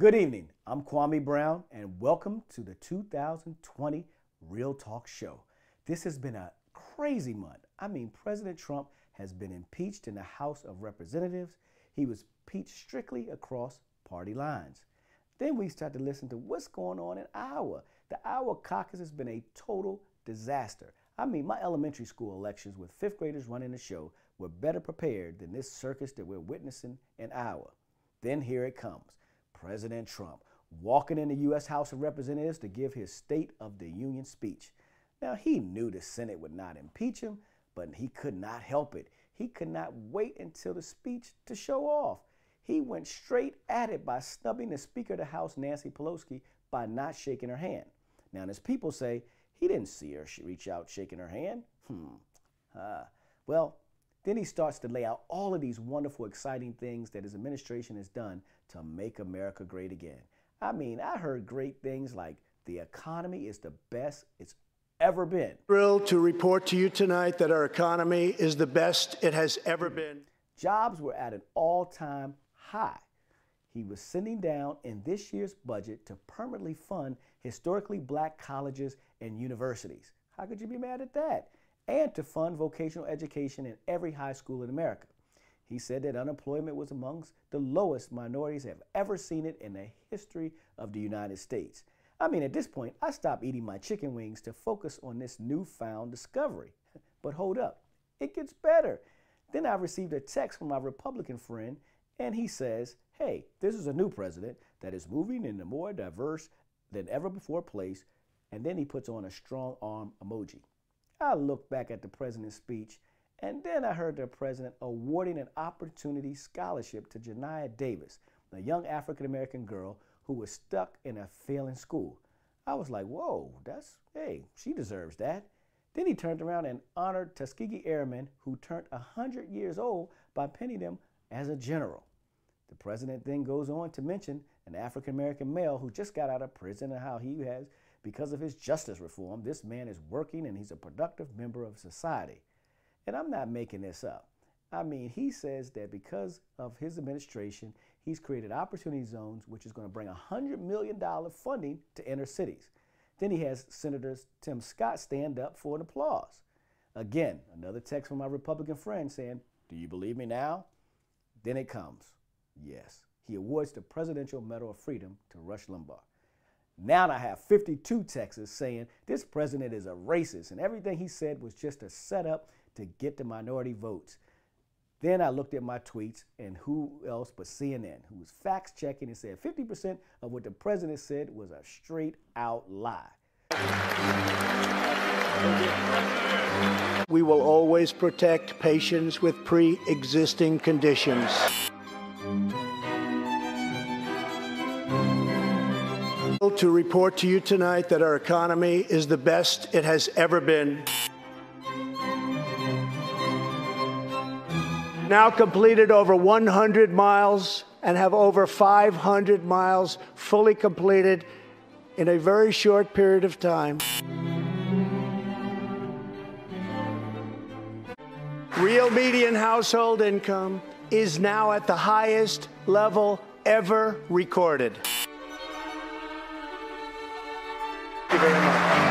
Good evening. I'm Kwame Brown, and welcome to the 2020 Real Talk Show. This has been a crazy month. I mean, President Trump has been impeached in the House of Representatives. He was impeached strictly across party lines. Then we start to listen to what's going on in Iowa. The Iowa caucus has been a total disaster. I mean, my elementary school elections with fifth graders running the show were better prepared than this circus that we're witnessing in Iowa. Then here it comes President Trump walking in the U.S. House of Representatives to give his State of the Union speech. Now, he knew the Senate would not impeach him, but he could not help it. He could not wait until the speech to show off. He went straight at it by snubbing the Speaker of the House, Nancy Pelosi, by not shaking her hand. Now, as people say, he didn't see her reach out shaking her hand. Hmm. Uh, well, then he starts to lay out all of these wonderful, exciting things that his administration has done to make America great again. I mean, I heard great things like the economy is the best it's ever been. Thrilled to report to you tonight that our economy is the best it has ever been. Jobs were at an all time high. He was sending down in this year's budget to permanently fund historically black colleges and universities. How could you be mad at that? And to fund vocational education in every high school in America. He said that unemployment was amongst the lowest minorities have ever seen it in the history of the United States. I mean, at this point, I stopped eating my chicken wings to focus on this newfound discovery. But hold up, it gets better. Then I received a text from my Republican friend, and he says, Hey, this is a new president that is moving in a more diverse than ever before place. And then he puts on a strong arm emoji. I looked back at the president's speech, and then I heard the president awarding an opportunity scholarship to Janiah Davis, a young African American girl who was stuck in a failing school. I was like, whoa, that's, hey, she deserves that. Then he turned around and honored Tuskegee Airmen who turned 100 years old by pinning them as a general. The president then goes on to mention an African American male who just got out of prison and how he has, because of his justice reform, this man is working and he's a productive member of society. And I'm not making this up. I mean, he says that because of his administration, he's created opportunity zones, which is going to bring $100 million funding to inner cities. Then he has Senator Tim Scott stand up for an applause. Again, another text from my Republican friend saying, Do you believe me now? Then it comes. Yes. He awards the Presidential Medal of Freedom to Rush Limbaugh. Now I have 52 texts saying this president is a racist and everything he said was just a setup to get the minority votes. Then I looked at my tweets, and who else but CNN, who was fact checking and said 50% of what the president said was a straight out lie. We will always protect patients with pre existing conditions. To report to you tonight that our economy is the best it has ever been. Now completed over 100 miles and have over 500 miles fully completed in a very short period of time. Real median household income is now at the highest level ever recorded. Thank you very much.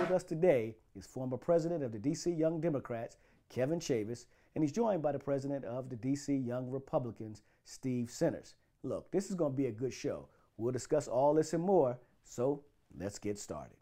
With us today is former president of the D.C. Young Democrats, Kevin Chavis, and he's joined by the president of the D.C. Young Republicans, Steve Centers. Look, this is going to be a good show. We'll discuss all this and more, so let's get started.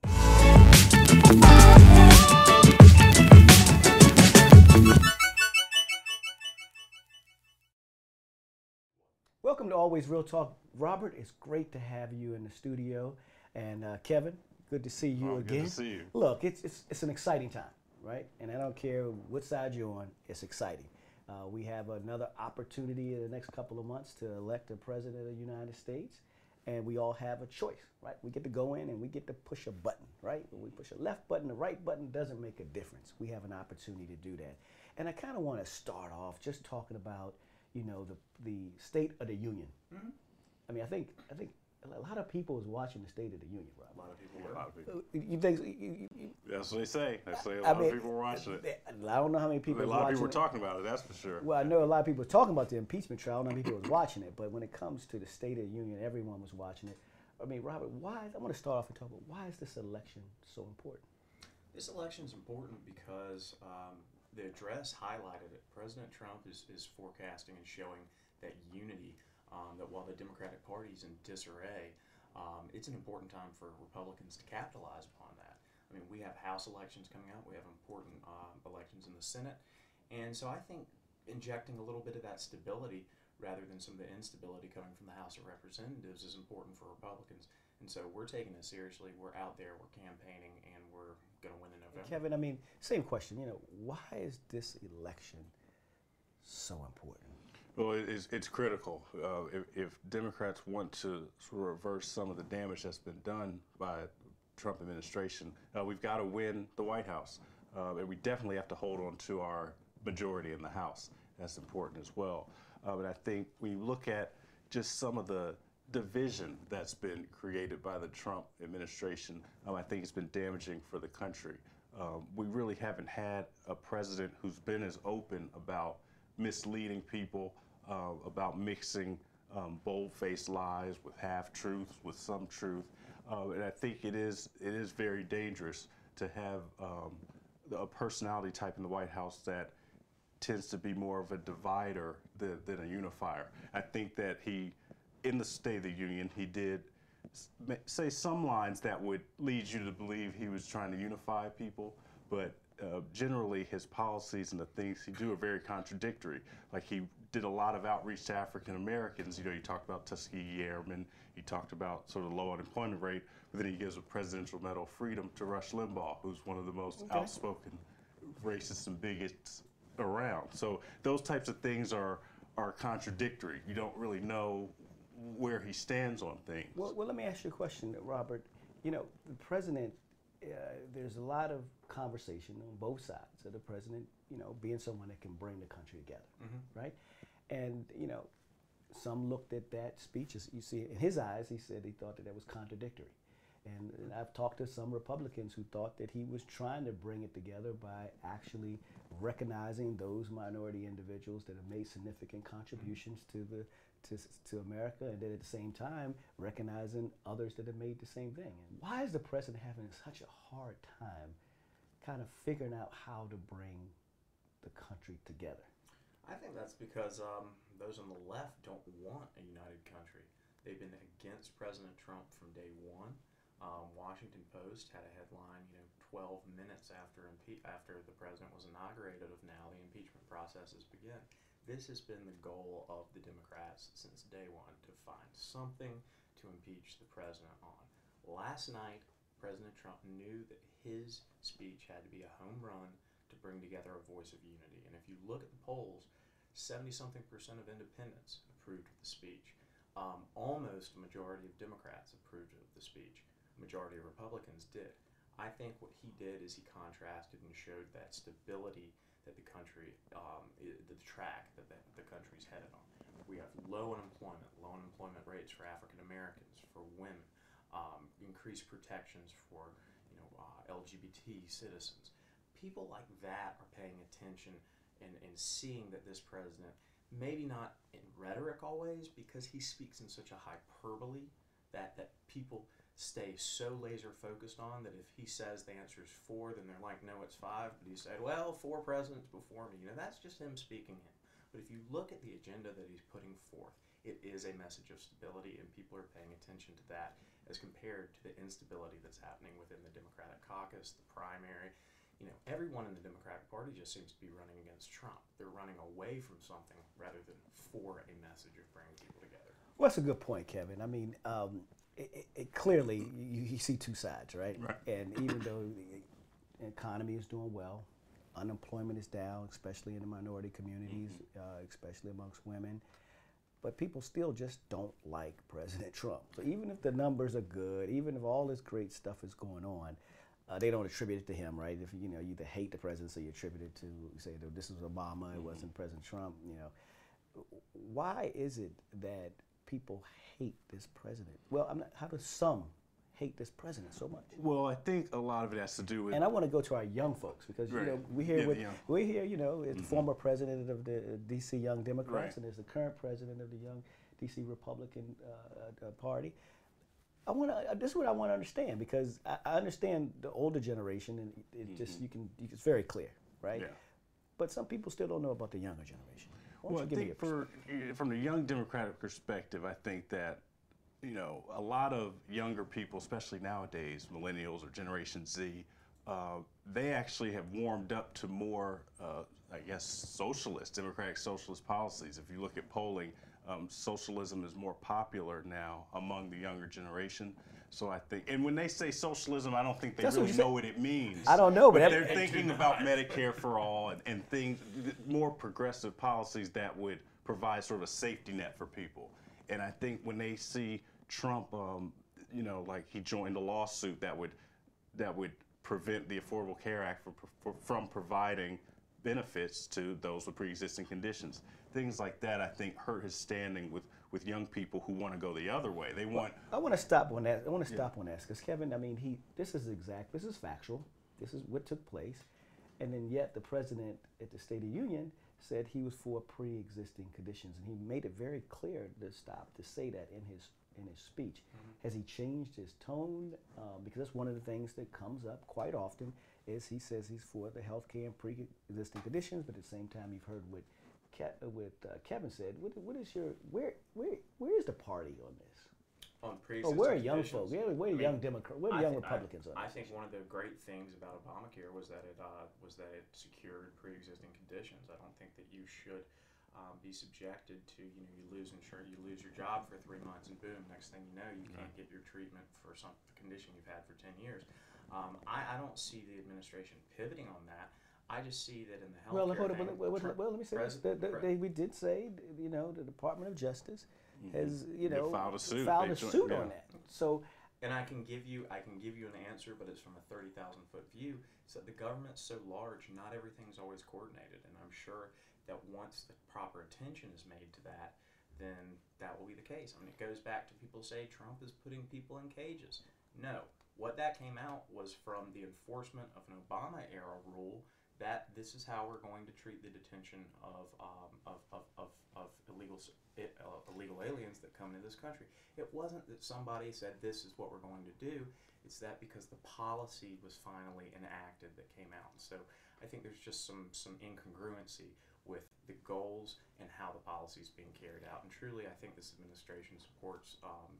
Welcome to Always Real Talk. Robert, it's great to have you in the studio. And uh, Kevin, Good to see you oh, again. Good to see you. Look, it's, it's, it's an exciting time, right? And I don't care what side you're on, it's exciting. Uh, we have another opportunity in the next couple of months to elect a president of the United States, and we all have a choice, right? We get to go in and we get to push a button, right? When we push a left button, the right button doesn't make a difference. We have an opportunity to do that. And I kind of want to start off just talking about, you know, the, the state of the union. Mm-hmm. I mean, I think, I think a lot of people is watching the State of the Union, Rob. A lot of people. A lot of people. You think? You, you, That's what they say. They say a I lot mean, of people were watching it. I don't know how many people. A was lot of people were watching it. talking about it. That's for sure. Well, I know a lot of people were talking about the impeachment trial. I know people was watching it, but when it comes to the State of the Union, everyone was watching it. I mean, Robert, why? I want to start off and talk about why is this election so important? This election is important because um, the address highlighted it. President Trump is, is forecasting and showing that unity, um, that while the Democratic Party is in disarray, um, it's an important time for Republicans to capitalize upon that. I mean, we have House elections coming up, we have important um, elections in the Senate, and so I think injecting a little bit of that stability rather than some of the instability coming from the House of Representatives is important for Republicans. And so we're taking this seriously. We're out there, we're campaigning, and we're going to win in November. Kevin, I mean, same question. You know, why is this election so important? Well, it is, it's critical. Uh, if, if Democrats want to sort of reverse some of the damage that's been done by Trump administration, uh, we've got to win the White House, uh, and we definitely have to hold on to our majority in the House. That's important as well. Uh, but I think we look at just some of the division that's been created by the Trump administration, um, I think it's been damaging for the country. Um, we really haven't had a president who's been as open about misleading people, uh, about mixing um, bold-faced lies with half-truths, with some truth, uh, and I think it is it is very dangerous to have um, a personality type in the White House that tends to be more of a divider than, than a unifier. I think that he, in the State of the Union, he did say some lines that would lead you to believe he was trying to unify people, but uh, generally his policies and the things he do are very contradictory. Like he did a lot of outreach to African Americans. You know, he talked about Tuskegee Airmen, he talked about sort of low unemployment rate, but then he gives a Presidential Medal of Freedom to Rush Limbaugh, who's one of the most outspoken racists and bigots around. So those types of things are are contradictory. You don't really know where he stands on things. Well, well, let me ask you a question, Robert. You know, the president, uh, there's a lot of conversation on both sides of the president, you know, being someone that can bring the country together, right? And, you know, some looked at that speech, as you see, in his eyes, he said he thought that that was contradictory. And, and I've talked to some Republicans who thought that he was trying to bring it together by actually recognizing those minority individuals that have made significant contributions to the to, to America, and then at the same time recognizing others that have made the same thing. And why is the president having such a hard time, kind of figuring out how to bring the country together? I think that's because um, those on the left don't want a united country. They've been against President Trump from day one. Um, Washington Post had a headline, you know, 12 minutes after impe- after the president was inaugurated of now the impeachment process processes begin. This has been the goal of the Democrats since day one to find something to impeach the president on. Last night, President Trump knew that his speech had to be a home run to bring together a voice of unity. And if you look at the polls, 70 something percent of independents approved of the speech. Um, almost a majority of Democrats approved of the speech. A majority of Republicans did. I think what he did is he contrasted and showed that stability that the country, um, the track that the, the country's headed on. We have low unemployment, low unemployment rates for African Americans, for women, um, increased protections for you know uh, LGBT citizens. People like that are paying attention and, and seeing that this president, maybe not in rhetoric always, because he speaks in such a hyperbole that that people stay so laser focused on that if he says the answer is four, then they're like, no, it's five. But he said, well, four presidents before me. You know, that's just him speaking. But if you look at the agenda that he's putting forth, it is a message of stability, and people are paying attention to that as compared to the instability that's happening within the Democratic caucus, the primary. You know, everyone in the Democratic Party just seems to be running against Trump. They're running away from something rather than for a message of bringing people together. Well, that's a good point, Kevin. I mean, um, it, it, it clearly you, you see two sides, right? Right. And even though the economy is doing well, unemployment is down, especially in the minority communities, uh, especially amongst women. But people still just don't like President Trump. So even if the numbers are good, even if all this great stuff is going on, uh, they don't attribute it to him, right? If you know you either hate the president, so you attribute it to say this was Obama, it wasn't President Trump. You know, why is it that people hate this president? Well, I'm not, how do some hate this president so much? Well, I think a lot of it has to do with. And I want to go to our young folks because you Right. know we hear Yeah, with we hear you know it's the former president of the uh, D.C. Young Democrats Right. and there's the current president of the Young D.C. Republican uh, uh, Party. I want to. This is what I want to understand because I, I understand the older generation and it just you can you, it's very clear, right? Mm-hmm. Yeah. But some people still don't know about the younger generation. Why don't Well, you give me think your for from the young Democratic perspective, I think that you know a lot of younger people, especially nowadays, millennials or Generation Z, uh, they actually have warmed up to more, uh, I guess, socialist, democratic socialist policies. If you look at polling, um, socialism is more popular now among the younger generation. So I think, and when they say socialism, I don't think they That's really said. know what it means. I don't know, but but they're thinking about Medicare for all and, and things, more progressive policies that would provide sort of a safety net for people. And I think when they see Trump, um, you know, like he joined a lawsuit that would that would prevent the Affordable Care Act from providing benefits to those with pre-existing conditions. Things like that, I think, hurt his standing with, with young people who want to go the other way. They want I want to stop on that. I want to stop on that because Kevin, I mean, he. This is exact. This is factual. This is what took place, and then yet the president at the State of the Union said he was for pre-existing conditions, and he made it very clear to stop to say that in his in his speech. Has he changed his tone? Um, because that's one of the things that comes up quite often. Is he says he's for the health care and pre-existing conditions, but at the same time, you've heard what Ke- what uh, Kevin said. What, what is your where where where is the party on this? on Oh, pre-existing where are young folks? Where, are I mean, young Democrat? Where are I young thi- I- Republicans on I this? think one of the great things about Obamacare was that it uh, was that it secured pre-existing conditions. I don't think that you should um, be subjected to you know you lose insurance, you lose your job for three months, and boom, next thing you know, you can't get your treatment for some condition you've had for ten years. Um, I, I don't see the administration pivoting on that. I just see that in the healthcare Well, hold on, thing, well, well, well, let me say this. The, the, they, we did say, you know, the Department of Justice has, you They know, filed a suit. filed a joined- suit yeah. on that. So, And I can give you, I can give you an answer, but it's from a thirty thousand foot view. So the government's so large, not everything's always coordinated, and I'm sure that once the proper attention is made to that, then that will be the case. I mean, it goes back to people say Trump is putting people in cages. No, what that came out was from the enforcement of an Obama era rule that this is how we're going to treat the detention of um, of, of, of, of illegal uh, illegal aliens that come into this country. It wasn't that somebody said this is what we're going to do. It's that because the policy was finally enacted that came out. So I think there's just some some incongruency with the goals and how the policy is being carried out. And truly, I think this administration supports um,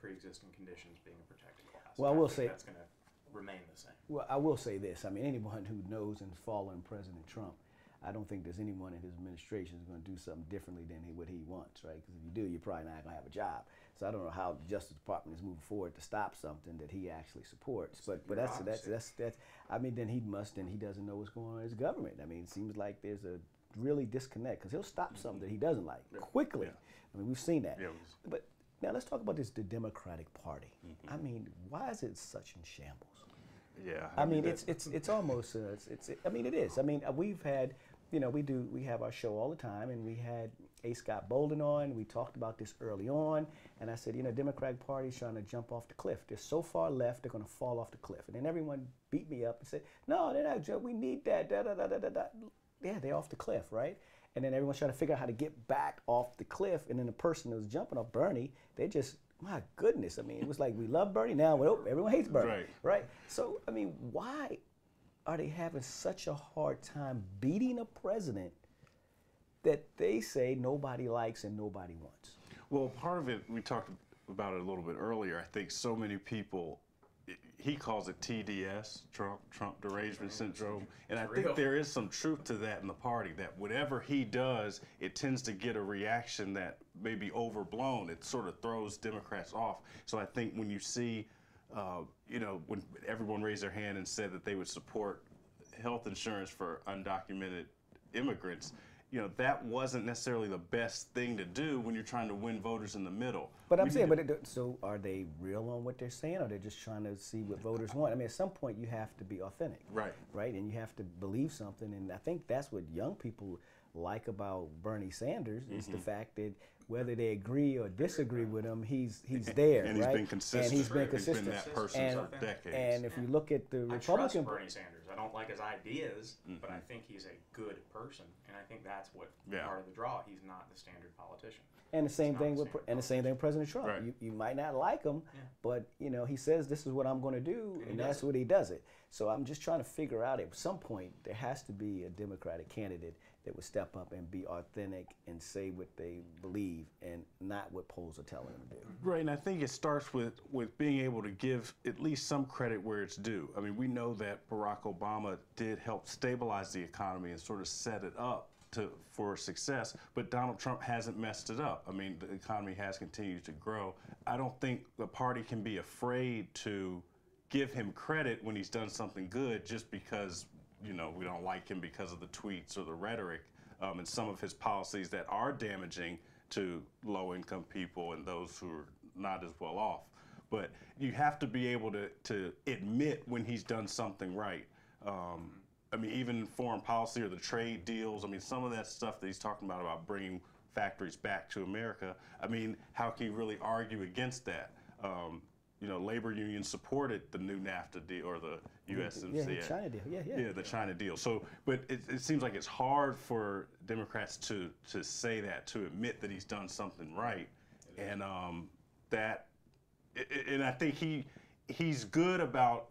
pre-existing conditions being a protected class. Well, I And will say- that's going to remain the same. well, I will say this. I mean, anyone who knows and following President Trump, I don't think there's anyone in his administration is going to do something differently than he, what he wants, right? Because if you do, you're probably not going to have a job. So I don't know how the Justice Department is moving forward to stop something that he actually supports. But but that's that's that's that's. I mean, then he must and he doesn't know what's going on in his government. I mean, it seems like there's a really disconnect because he'll stop something that he doesn't like quickly. I mean, we've seen that. Yeah, But now let's talk about this the Democratic Party. I mean, why is it such in shambles? yeah. I mean, it's it's it's almost uh, it's, it's I mean, it is. I mean, uh, we've had you know we do we have our show all the time, and we had A. Scott Bolden on. We talked about this early on, and I said, you know, Democratic Party's trying to jump off the cliff. They're so far left, they're going to fall off the cliff. And then everyone beat me up and said, no, they're not. We need that. Da, da, da, da, da. Yeah, they're off the cliff, right? And then everyone's trying to figure out how to get back off the cliff. And then the person that was jumping off Bernie, they just, my goodness. I mean, it was like we love Bernie. Now well, oh, everyone hates Bernie, Right. right? So, I mean, why are they having such a hard time beating a president that they say nobody likes and nobody wants? Well, part of it, we talked about it a little bit earlier. I think so many people, he calls it TDS, Trump, Trump derangement syndrome. And I think real. there is some truth to that in the party, that whatever he does, it tends to get a reaction that may be overblown. It sort of throws Democrats off. So I think when you see, uh, you know, when everyone raised their hand and said that they would support health insurance for undocumented immigrants, you know, that wasn't necessarily the best thing to do when you're trying to win voters in the middle. But I'm We saying, but it, so are they real on what they're saying, or they're just trying to see what voters want? I mean, at some point you have to be authentic, Right. Right, and you have to believe something, and I think that's what young people like about Bernie Sanders is Mm-hmm. the fact that whether they agree or disagree with him, he's he's there, and he's right? been consistent. And he's been consistent, And He's been that person and, for decades. And if you look at the I trust Republican, Bernie Sanders. I don't like his ideas, but I mm-hmm. think he's a good person, and I think that's what Yeah. part of the draw. He's not the standard politician. And the same not thing the with and the same thing with President Trump. Right. You, you might not like him, Yeah. but you know he says this is what I'm going to do, and, he that's it. what he does it. So I'm just trying to figure out at some point there has to be a Democratic candidate that would step up and be authentic and say what they believe and not what polls are telling them to do. Right, and I think it starts with with being able to give at least some credit where it's due. I mean, we know that Barack Obama did help stabilize the economy and sort of set it up to for success, but Donald Trump hasn't messed it up. I mean, the economy has continued to grow. I don't think the party can be afraid to give him credit when he's done something good just because you know we don't like him because of the tweets or the rhetoric um, and some of his policies that are damaging to low income people and those who are not as well off. But you have to be able to, to admit when he's done something right. Um, i mean even foreign policy or the trade deals i mean some of that stuff that he's talking about about bringing factories back to america i mean how can you really argue against that? Um, you know, labor unions supported the new NAFTA deal or the USMCA. Yeah, the China deal. Yeah, yeah. Yeah, the China deal. So, but it, it seems like it's hard for Democrats to to say that, to admit that he's done something right, and um, that, and I think he he's good about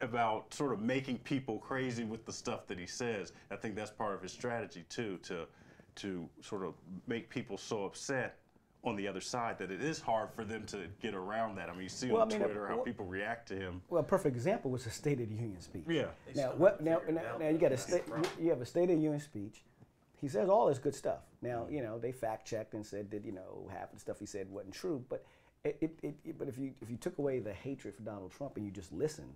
about sort of making people crazy with the stuff that he says. I think that's part of his strategy too, to to sort of make people so upset on the other side that it is hard for them to get around that. I mean, you see Well, on I mean, Twitter how well- people react to him. Well, a perfect example was the State of the Union speech. Yeah. They Now, what? Now, now, now you got a state. problem. You have a State of the Union speech. He says all this good stuff. Now, mm. you know, they fact checked and said that you know half the stuff he said wasn't true. But it, it, it, it- but if you if you took away the hatred for Donald Trump and you just listened,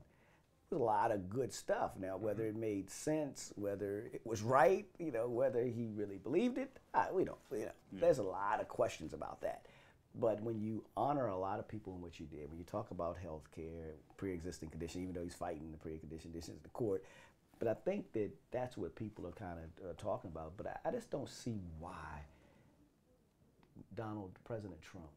there's a lot of good stuff. Now, whether it made sense, whether it was right, you know, whether he really believed it, I, we don't. You know, there's a lot of questions about that. But when you honor a lot of people in what you did, when you talk about health care, pre-existing condition, even though he's fighting the pre-existing conditions in the court, but I think that that's what people are kind of uh, talking about. But I, I just don't see why Donald, President Trump,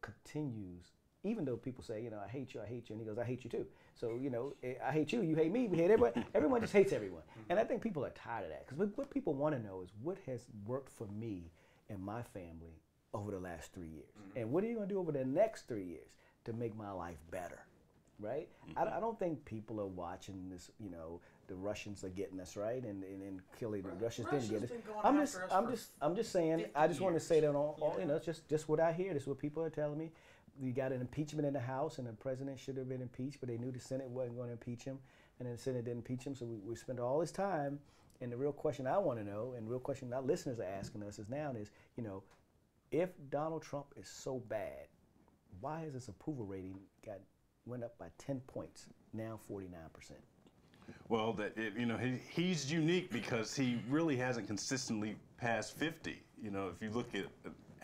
continues, even though people say, you know, I hate you, I hate you, and he goes, I hate you too. So, you know, eh, I hate you, you hate me, we hate everyone. everyone just hates everyone. Mm-hmm. And I think people are tired of that. Because what, what people want to know is what has worked for me and my family over the last three years? Mm-hmm. And what are you going to do over the next three years to make my life better? Right? I, mm-hmm. I don't think people are watching this, you know, the Russians are getting us, right? And, and, and killing the Russians didn't get Russia's us. been going I'm after just, us I'm just, I'm just saying. I just want to say that on, on years. you know, it's just just what I hear. This is what people are telling me. You got an impeachment in the House, and the president should have been impeached, but they knew the Senate wasn't going to impeach him, and then the Senate didn't impeach him. So we, we spent all this time. And the real question I want to know, and real question our listeners are asking us is now is, you know, if Donald Trump is so bad, why has his approval rating got went up by 10 points, now 49 percent? Well, that it, you know he, he's unique because he really hasn't consistently passed 50. You know, if you look at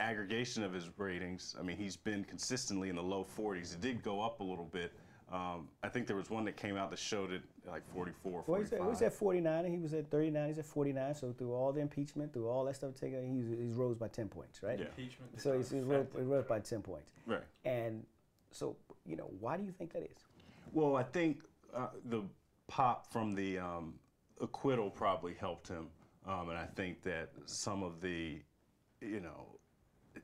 aggregation of his ratings, I mean, he's been consistently in the low 40s. It did go up a little bit. Um, I think there was one that came out that showed it like 44, Well, he's at, 45. he's at 49, and he was at 39. He's at 49. So through all the impeachment, through all that stuff taken, he's, he's rose by 10 points, right? Yeah. Impeachment So he's, he's rose, him. he rose by 10 points. Right. And so, you know, why do you think that is? Well, I think uh, the pop from the um, acquittal probably helped him, um, and I think that some of the, you know,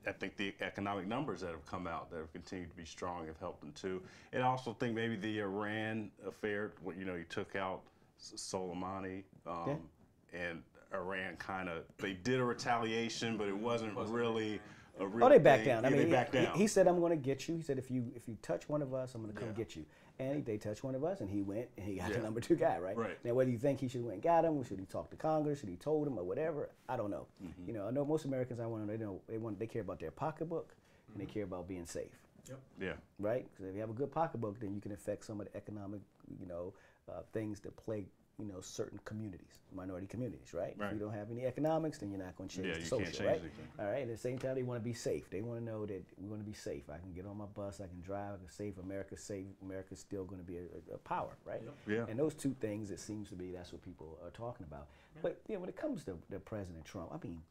I think the economic numbers that have come out that have continued to be strong have helped them too. And I also think maybe the Iran affair, what you know, he took out S- Soleimani, um, and Iran kind of they did a retaliation, but it wasn't, really a real. Oh, they backed thing. down. I mean, they he- backed he, he said, "I'm going to get you." He said, "If you if you touch one of us, I'm going to come Yeah. get you." And he, they touched one of us, and he went and he got Yeah. the number two guy, right? Right. Now, whether you think he should have went and got him, or should he talk to Congress, should he told him, or whatever, I don't know. Mm-hmm. You know, I know most Americans. I want to they know they want they care about their pocketbook and Mm-hmm. they care about being safe. Yep. yeah. right? Because if you have a good pocketbook, then you can affect some of the economic, you know, uh, things that plague you know certain communities, minority communities, right? If you don't have any economics, then you're not going to change Yeah, the you social, can't change right? anything. All right. At the same time, they want to be safe. They want to know that we want to be safe. I can get on my bus. I can drive. I can save America. Save America's still going to be a, a, a power, right? Yeah. And those two things, it seems to be, that's what people are talking about. But you know, when it comes to, to President Trump, I mean,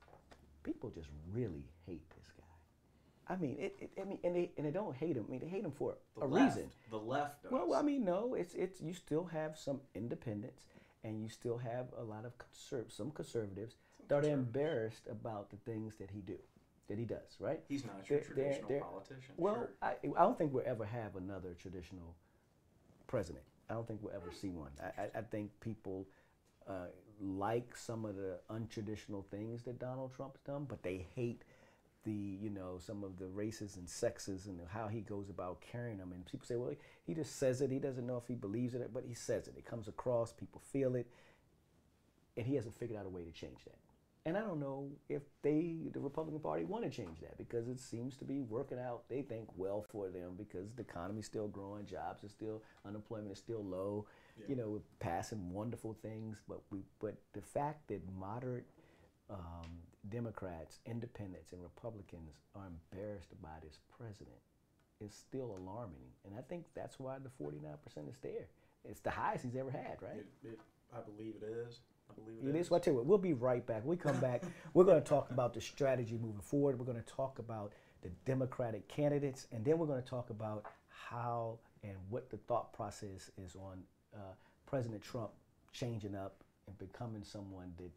people just really hate this guy. I mean, it, it, I mean, and they and they don't hate him. I mean, they hate him for The a left, reason. The left does. Well, I mean, no, it's it's you still have some independents, and you still have a lot of conserv- some conservatives that are embarrassed about the things that he do, that he does, right? He's not your They're- they're- traditional they're- politician. Well, sure. I, I don't think we'll ever have another traditional president. I don't think we'll ever see one. I, I, I think people uh, like some of the untraditional things that Donald Trump's done, but they hate the, you know, some of the races and sexes and how he goes about carrying them. And people say, well, he just says it. He doesn't know if he believes it, but he says it. It comes across. People feel it, and he hasn't figured out a way to change that. And I don't know if they, the Republican Party, want to change that because it seems to be working out. They think well for them because the economy's still growing, jobs are still, unemployment is still low. You know, we're passing wonderful things, but we, but the fact that moderate um, Democrats, independents, and Republicans are embarrassed by this president is still alarming. And I think that's why the 49% is there. It's the highest he's ever had, right? It, it, I believe it is. I believe It it is. is. Well, I tell you what, we'll be right back. When we come back, we're going to talk about the strategy moving forward. We're going to talk about the Democratic candidates, and then we're going to talk about how and what the thought process is on uh, President Trump changing up and becoming someone that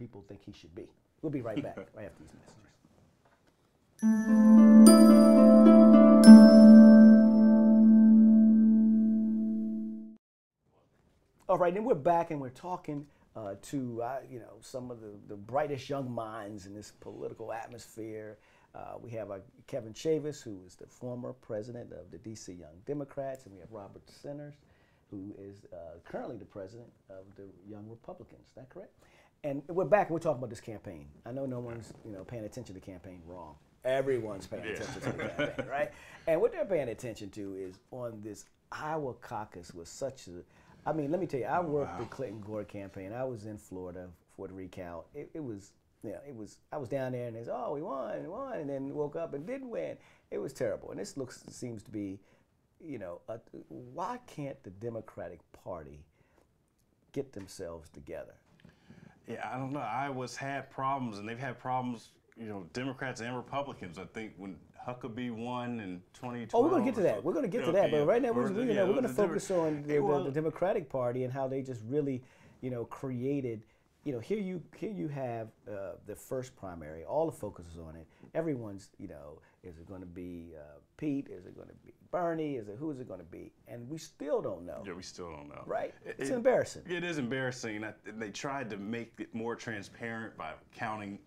people think he should be. We'll be right back right after these messages. All right, and we're back and we're talking uh, to uh, you know some of the, the brightest young minds in this political atmosphere. Uh, we have uh, Kevin Chavis, who is the former president of the D.C. Young Democrats, and we have Robert Centers, who is uh, currently the president of the Young Republicans. Is that correct? And we're back and we're talking about this campaign. I know no one's you know paying attention to the campaign wrong. Everyone's paying attention to the campaign, right? And what they're paying attention to is on this Iowa caucus was such a I mean, let me tell you, I worked the Clinton Gore campaign. I was in Florida for the recount. It, it was, you know, it was. I was down there and they said, "Oh, we won, we won," and then woke up and didn't win. It was terrible. And this looks seems to be, you know, a, why can't the Democratic Party get themselves together? Yeah, I don't know. Iowa's had problems, and they've had problems. You know, Democrats and Republicans. I think when Huckabee won in 2012. Oh, we're going to get to that. We're going to get to that. But right now, we're, Or the- we, you yeah, know, we're going to focus on the, the, the Democratic Party and how they just really, you know, created. You know, here you here you have uh, the first primary. All the focus is on it. Everyone's, you know, is it going to be uh, Pete? Is it going to be Bernie? Is it who is it going to be? And we still don't know. Yeah, we still don't know. Right? It- It's it- embarrassing. It is embarrassing. I- They tried to make it more transparent by counting,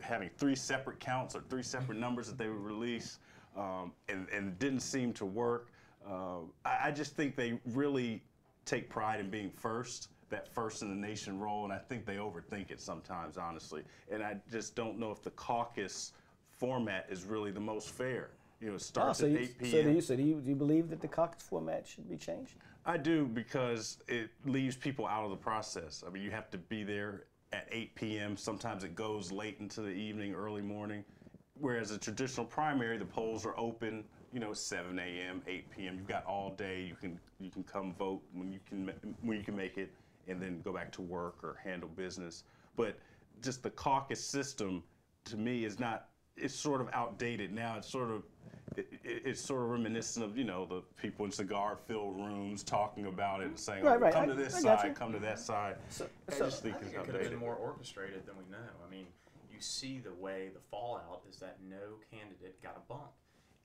having three separate counts or three separate numbers that they would release, um, and, and it didn't seem to work. Uh, I, I just think they really take pride in being first, that first in the nation role, and I think they overthink it sometimes, honestly. And I just don't know if the caucus format is really the most fair. You know, it Oh, starts so, at you, 8 p.m. so do you so do you, do you believe that the caucus format should be changed? I do because it leaves people out of the process. I mean, you have to be there at 8 p.m. Sometimes it goes late into the evening, early morning. Whereas a traditional primary, the polls are open, you know, 7 a.m., 8 p.m. You've got all day. You can you can come vote when you can when you can make it, and then go back to work or handle business. But just the caucus system, to me, is not. It's sort of outdated now. It's sort of it, it, it's sort of reminiscent of you know the people in cigar-filled rooms talking about it and saying, Right, oh, right. "Come to this I got side, you. come to that side." So- I so- just think I it's think it could have been more orchestrated than we know. I mean, you see the way the fallout is that no candidate got a bump.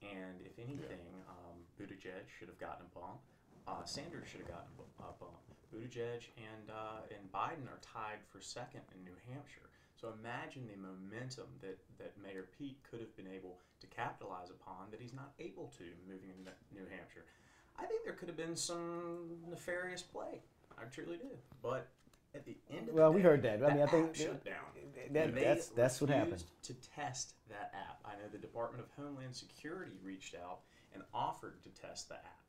And if anything, um, Buttigieg should have gotten a bump. Uh, Sanders should have gotten a a bump. Buttigieg and uh, and Biden are tied for second in New Hampshire. So imagine the momentum that, that Mayor Pete could have been able to capitalize upon that he's not able to moving into New Hampshire. I think there could have been some nefarious play. I truly do. But at the end of Well, the we heard that. I mean, I think shut down. that- that's- that's what happened. To test that app, I know the Department of Homeland Security reached out and offered to test the app.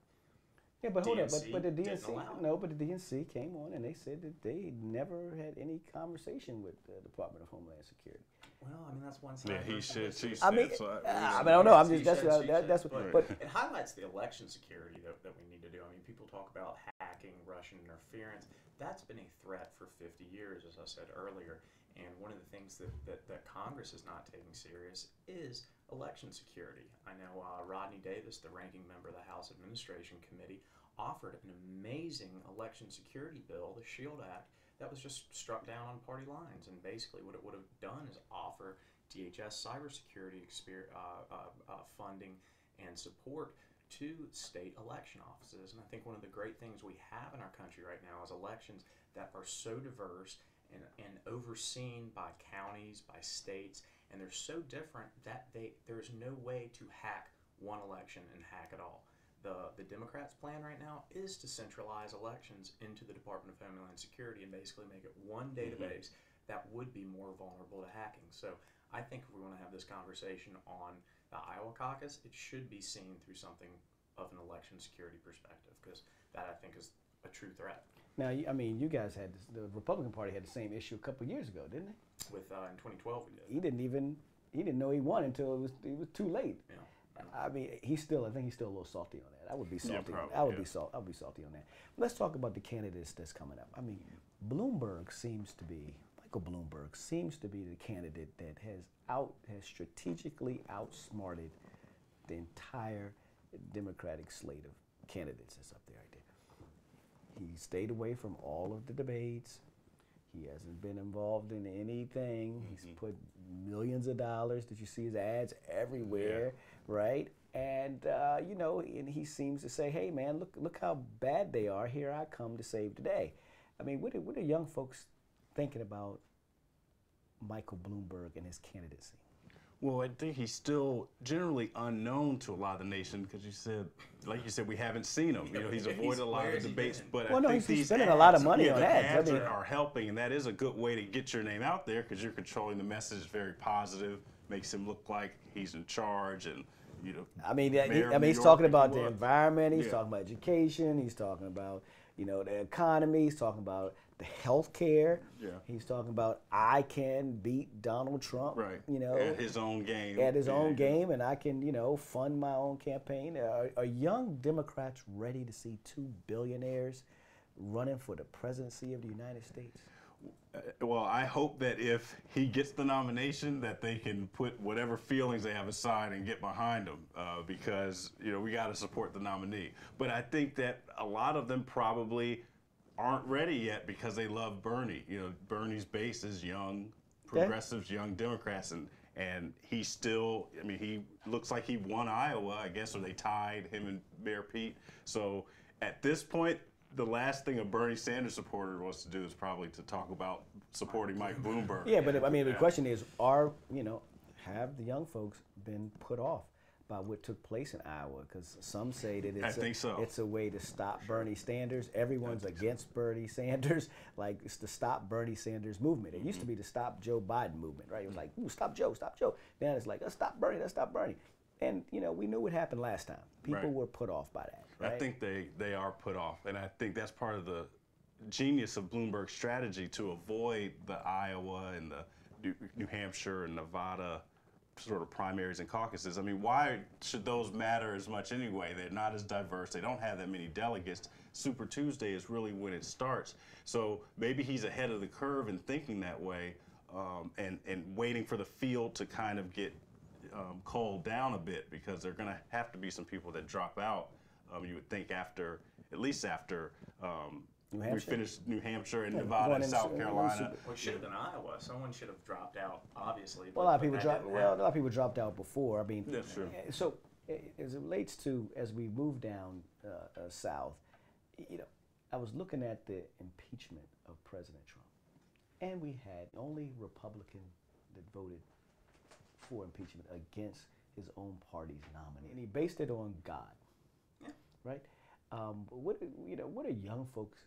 Yeah, but hold up. But, DNC but the didn't DNC, no, but the DNC came on and they said that they never had any conversation with the Department of Homeland Security. Well, I mean that's one side. Yeah, he versus should. She side. I mean, so ah, I- but I don't know. I'm just that's said, what, that, said, that's what. but, But it highlights the election security that, that we need to do. I mean, people talk about hacking, Russian interference. That's been a threat for 50 years, as I said earlier. And one of the things that, that, that Congress is not taking serious is election security. I know uh, Rodney Davis, the ranking member of the House Administration Committee, offered an amazing election security bill, the SHIELD Act, that was just struck down on party lines. And basically, what it would have done is offer DHS cybersecurity uh, uh, uh, funding and support to state election offices. And I think one of the great things we have in our country right now is elections that are so diverse and, and overseen by counties, by states, and they're so different that they there's no way to hack one election and hack it all. The, the Democrats' plan right now is to centralize elections into the Department of Homeland Security and basically make it one mm-hmm. database that would be more vulnerable to hacking. So I think if we want to have this conversation on the Iowa caucus, it should be seen through something of an election security perspective because that I think is a true threat. Now, I mean, you guys had this, the Republican Party had the same issue a couple of years ago, didn't they? With uh, in 2012 we did. He didn't even he didn't know he won until it was it was too late. Yeah. I mean, he's still. I think he's still a little salty on that. I would be salty. on probably, I would yeah. be salt. I would be salty on that. Let's talk about the candidates that's coming up. I mean, Bloomberg seems to be Michael Bloomberg seems to be the candidate that has out has strategically outsmarted the entire Democratic slate of candidates that's up there right there. He stayed away from all of the debates. He hasn't been involved in anything. He's put millions of dollars. Did you see his ads everywhere, right? And uh, you know, and he seems to say, "Hey, man, look, look how bad they are. Here I come to save the day." I mean, what are, what are young folks thinking about Michael Bloomberg and his candidacy? Well, I think he's still generally unknown to a lot of the nation because you said, like you said, we haven't seen him. You know, he's He's- avoided a lot of the debates, but Well, I no, think he's- he's these spending a lot of ads- money yeah, on the ads. I ads mean- are, are helping, and that is a good way to get your name out there because you're controlling the message very positive, makes him look like he's in charge, and you know. I mean, he, I mean, New he's York talking about the environment. He's Yeah. talking about education. He's talking about you know the economy. He's talking about the health care. Yeah. He's talking about I can beat Donald Trump. Right. You know, at his own game. at his Yeah, own game, and I can you know fund my own campaign. Are, are young Democrats ready to see two billionaires running for the presidency of the United States? Well, I hope that if he gets the nomination, that they can put whatever feelings they have aside and get behind him, uh, because you know we got to support the nominee. But I think that a lot of them probably aren't ready yet because they love Bernie. You know, Bernie's base is young progressives, young Democrats, and and he still. I mean, he looks like he won Iowa, I guess, or they tied him and Mayor Pete. So at this point. The last thing a Bernie Sanders supporter wants to do is probably to talk about supporting Mike Bloomberg. Yeah, but I mean, the Yeah. question is, are you know, have the young folks been put off by what took place in Iowa? Because some say that it's I a, think so. it's a way to stop Bernie Sanders. Everyone's against Bernie Sanders. Like it's the Stop Bernie Sanders movement. It used to mm-hmm. be the Stop Joe Biden movement, right? It was mm. like, Ooh, stop Joe, stop Joe. Now it's like, let's stop Bernie, let's stop Bernie. And you know, we knew what happened last time. People Right. were put off by that. I think they, they are put off, and I think that's part of the genius of Bloomberg's strategy to avoid the Iowa and the New, New Hampshire and Nevada sort of primaries and caucuses. I mean, why should those matter as much anyway? They're not as diverse. They don't have that many delegates. Super Tuesday is really when it starts. So maybe he's ahead of the curve in thinking that way, um, and and waiting for the field to kind of get um, culled down a bit because there are going to have to be some people that drop out. Um, you would think after, at least after um, New we finished New Hampshire and Yeah, Nevada and South su- Carolina. super- Well, it should have been Iowa. Someone should have dropped out, obviously. Well, a lot of people dropped. didn't Well, a lot of people dropped out before. I mean, That's true. uh, So, uh, as it relates to as we move down uh, uh, south, you know, I was looking at the impeachment of President Trump, and we had only Republican that voted for impeachment against his own party's nominee, and he based it on God, Yeah. right? Um, what you know, what are young folks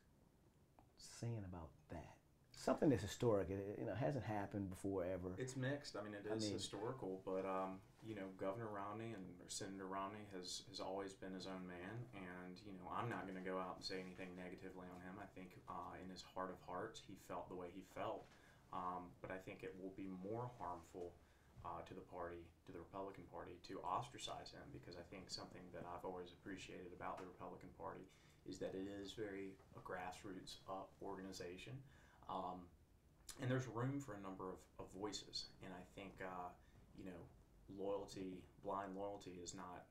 saying about that? Something that's historic, it, you know, hasn't happened before ever. It's mixed. I mean, it is I mean- historical, but um, you know, Governor Romney and or Senator Romney has, has always been his own man, and you know, I'm not going to go out and say anything negatively on him. I think uh, in his heart of hearts, he felt the way he felt, um, but I think it will be more harmful uh, to the party, to the Republican Party, to ostracize him because I think something that I've always appreciated about the Republican Party is that it is very a grassroots uh, organization. Um, and there's room for a number of, of voices, and I think uh, you know loyalty, blind loyalty, is not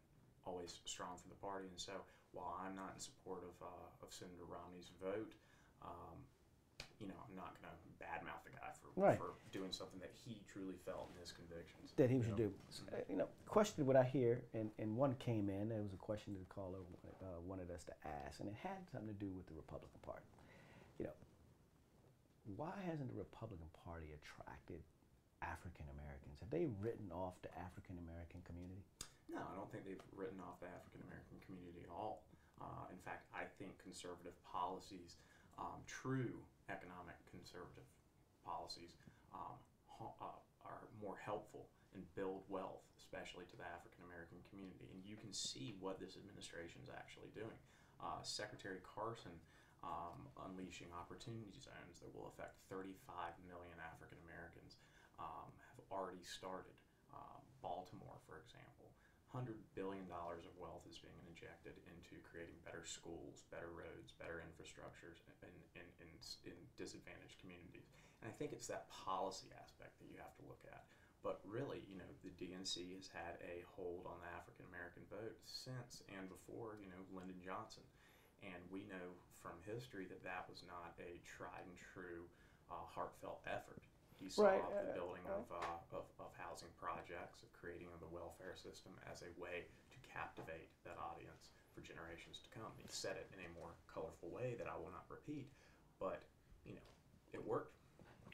always strong for the party. And so, while I'm not in support of, uh, of Senator Romney's vote, um, you know, I'm not going to badmouth the guy for, Right. for doing something that he truly felt in his convictions. that he should do. Uh, You know, question what I hear, and, and one came in. There was a question that the caller uh, wanted us to ask, and it had something to do with the Republican Party. You know, why hasn't the Republican Party attracted African Americans? Have they written off the African American community? No, I don't think they've written off the African American community at all. Uh, in fact, I think conservative policies, um, true economic conservative policies, um, uh, are more helpful and build wealth, especially to the African American community. And you can see what this administration is actually doing. Uh, Secretary Carson um, unleashing opportunity zones that will affect 35 million African Americans um, have already started. Um, Baltimore, for example, $100 billion of wealth is being injected into creating better schools, better roads, better infrastructures in, in, in, in disadvantaged communities. And I think it's that policy aspect that you have to look at. But really, you know, the DNC has had a hold on the African American vote since and before, you know, Lyndon Johnson. And we know from history that that was not a tried and true, uh, heartfelt effort. He saw Right, the uh, building of, uh, of, of housing projects, of creating the welfare system as a way to captivate that audience for generations to come. He said it in a more colorful way that I will not repeat, but, you know, it worked.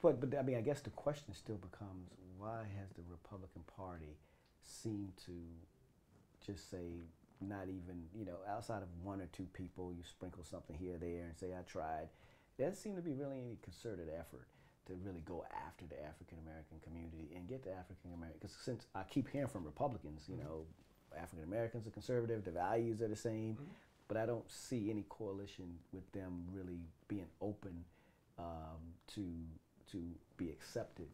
But, but I mean, I guess the question still becomes why has the Republican Party seemed to just say, not even, you know, outside of one or two people, you sprinkle something here or there and say, I tried. There doesn't seem to be really any concerted effort to really go after the African American community and get the African American. Because since I keep hearing from Republicans, you know, African Americans are conservative, the values are the same, but I don't see any coalition with them really being open um, to to be accepted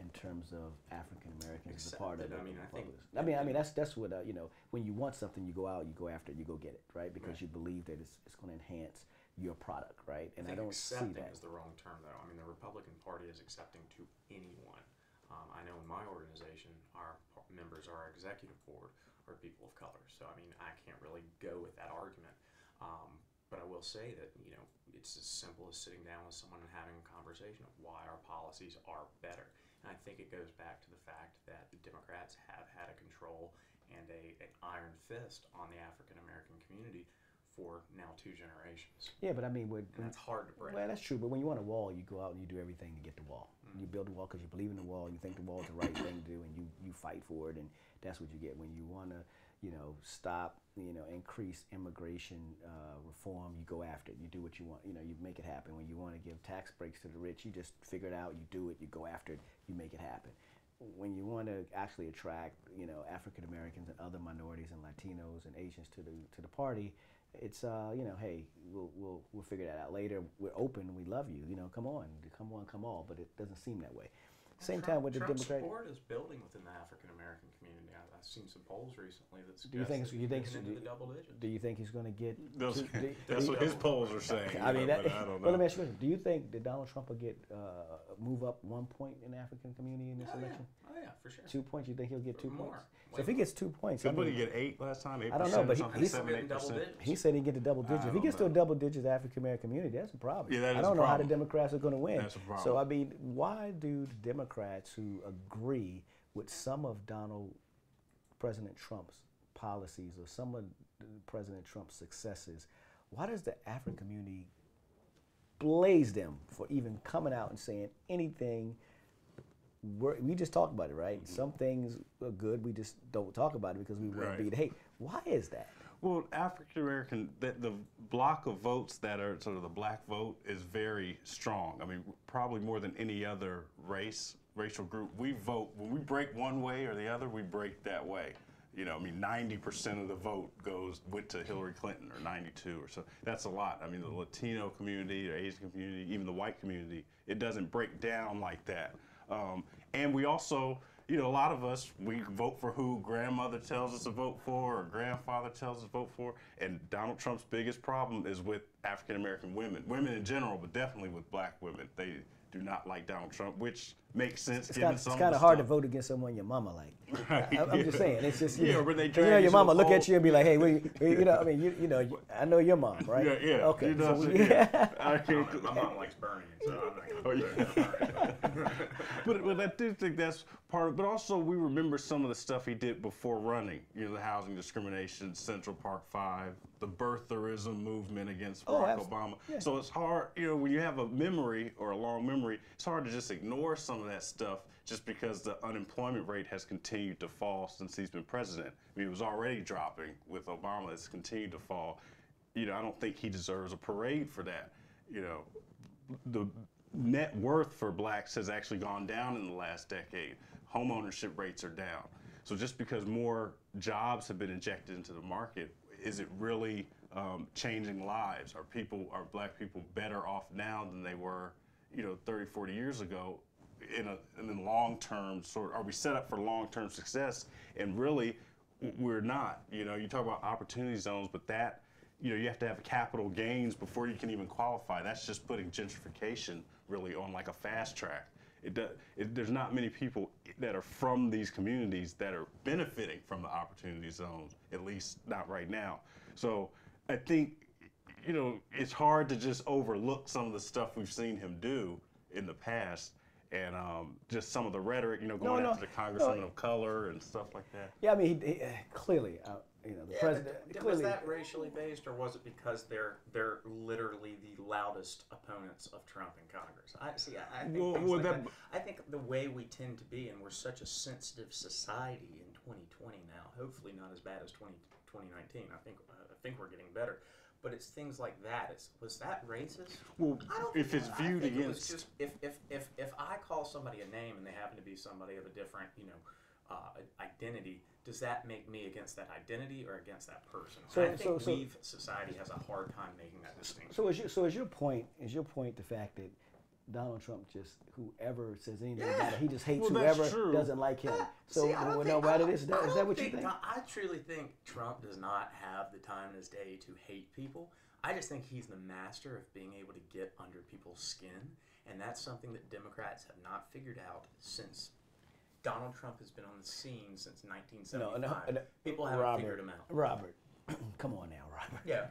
in terms of African Americans as a part of the I mean, I think-. I mean, I mean that's that's what uh, you know. When you want something, you go out, you go after it, you go get it, right? Because Right. you believe that it's, it's going to enhance your product, right? And I, think don't see accepting that. is the wrong term, though. I mean, the Republican Party is accepting to anyone. Um, I know in my organization, our members, our executive board, are people of color. So, I mean, I can't really go with that argument. Um, but I will say that, you know, it's as simple as sitting down with someone and having a conversation of why our policies are better. And I think it goes back to the fact that the Democrats have had a control and a, an iron fist on the African American community for now two generations. Yeah, but I mean, with, And that's hard to break. well, that's true. But when you want a wall, you go out and you do everything to get the wall. You build a wall because you believe in the wall. You think the wall is the right thing to do, and you you fight for it, and that's what you get. When you want to, you know, stop, you know, increase immigration uh, reform, you go after it. You do what you want. You know, you make it happen. When you want to give tax breaks to the rich, you just figure it out. You do it. You go after it. You make it happen. When you want to actually attract, you know, African Americans and other minorities and Latinos and Asians to the to the party, it's uh, you know, hey, we'll we'll we'll figure that out later. We're open. We love you. You know, come on, come on, come all. But it doesn't seem that way. Same Trump, time with the Trump Democratic. support is building within the African American community. I, I've seen some polls recently that suggest Do you think that you think he's it's- into do- the double digits. Do you think he's going to get? Those, to- do- that's do what you- his polls are saying. I mean, know, that, but I don't know. well, let know. me ask you a question. Do you think that Donald Trump will get uh, move up one point in African community in this Oh yeah, election? oh yeah, for sure. Two points. You think he'll get two More. points? So Way if he gets two points, I Did what he mean, get eight last time? Eight I don't know, but or he- something? he's- Seven, Getting eight double digits. he said he get the double digits. If he don't gets to a double digits African American community, that's a problem. Yeah, that I don't know how the. Democrats are going to win. That's a problem. So I mean, why do the Democrats who agree with some of Donald President Trump's policies or some of President Trump's successes, why does the African community blaze them for even coming out and saying anything? We're, we just talked about it, right? Mm-hmm. Some things are good. We just don't talk about it because we want Right. to be the hate. Why is that? Well, African American, the, the block of votes that are sort of the black vote is very strong. I mean, probably more than any other race racial group, we vote when we break one way or the other, we break that way. You know, I mean, 90% of the vote goes went to Hillary Clinton, or 92 or so. That's a lot. I mean, the Latino community, the Asian community, even the white community, it doesn't break down like that. Um, and we also, you know, a lot of us, we vote for who grandmother tells us to vote for or grandfather tells us to vote for. And Donald Trump's biggest problem is with African American women, women in general, but definitely with black women. They do not like Donald Trump, which makes sense. It's kind, of kind the of hard to vote against someone your mama like. Right, I, am just saying. It's just you Yeah, know, but they you know your mama look at you and be like, hey, what you, you know, I mean, you, you know, you, I know your mom, right? Yeah, yeah. Okay. You know so what we- Yeah. I can't- My mom likes Bernie, so I'm not Oh, going to yeah. but, but I do think that's part of But also, we remember some of the stuff he did before running. You know, the housing discrimination, Central Park Five, the birtherism movement against Oh, Barack abs- Obama. yeah. So it's hard, you know, when you have a memory or a long memory, it's hard to just ignore some of that stuff just because the unemployment rate has continued to fall since he's been president. I mean, it was already dropping with Obama. It's continued to fall. You know, I don't think he deserves a parade for that. You know, the net worth for blacks has actually gone down in the last decade. Home ownership rates are down. So just because more jobs have been injected into the market, is it really um, changing lives? Are people, are black people better off now than they were, you know, 30, 40 years ago? In a in the long term, sort are we set up for long term success? And really, we're not. You know, you talk about opportunity zones, but that you know, you have to have capital gains before you can even qualify. That's just putting gentrification really on like a fast track. It, does, it there's not many people that are from these communities that are benefiting from the opportunity zones, at least not right now. So I think, you know, it's hard to just overlook some of the stuff we've seen him do in the past. And um, just some of the rhetoric, you know, going no, after the congresswomen no. of color and stuff like that. Yeah, I mean, he, he, uh, clearly, uh, you know, the Yeah, president. but clearly, was that racially based, or was it because they're they're literally the loudest opponents of Trump in Congress? I see. I, I think Well, well, like that- that, I think the way we tend to be, and we're such a sensitive society in 2020 now. Hopefully, not as bad as 20, 2019. I think uh, I think we're getting better. But it's things like that. It's was that racist? Well, I don't if think it's so. I viewed think it against- just if, if if if I call somebody a name and they happen to be somebody of a different, you know, uh, identity, does that make me against that identity or against that person? So- I think so- so- we've society has a hard time making that distinction. So is your, so is your point? Is your point the fact that Donald Trump just whoever says anything about it, he just hates Well, whoever doesn't like him. Ah, so See, I don't well, think- no, I don't- is that, I don't that what you think? I truly think Trump does not have the time in his day to hate people. I just think he's the master of being able to get under people's skin, and that's something that Democrats have not figured out since Donald Trump has been on the scene since 1975. No, no, no, People haven't Robert, figured him out. Robert, come on now, Robert. Yeah.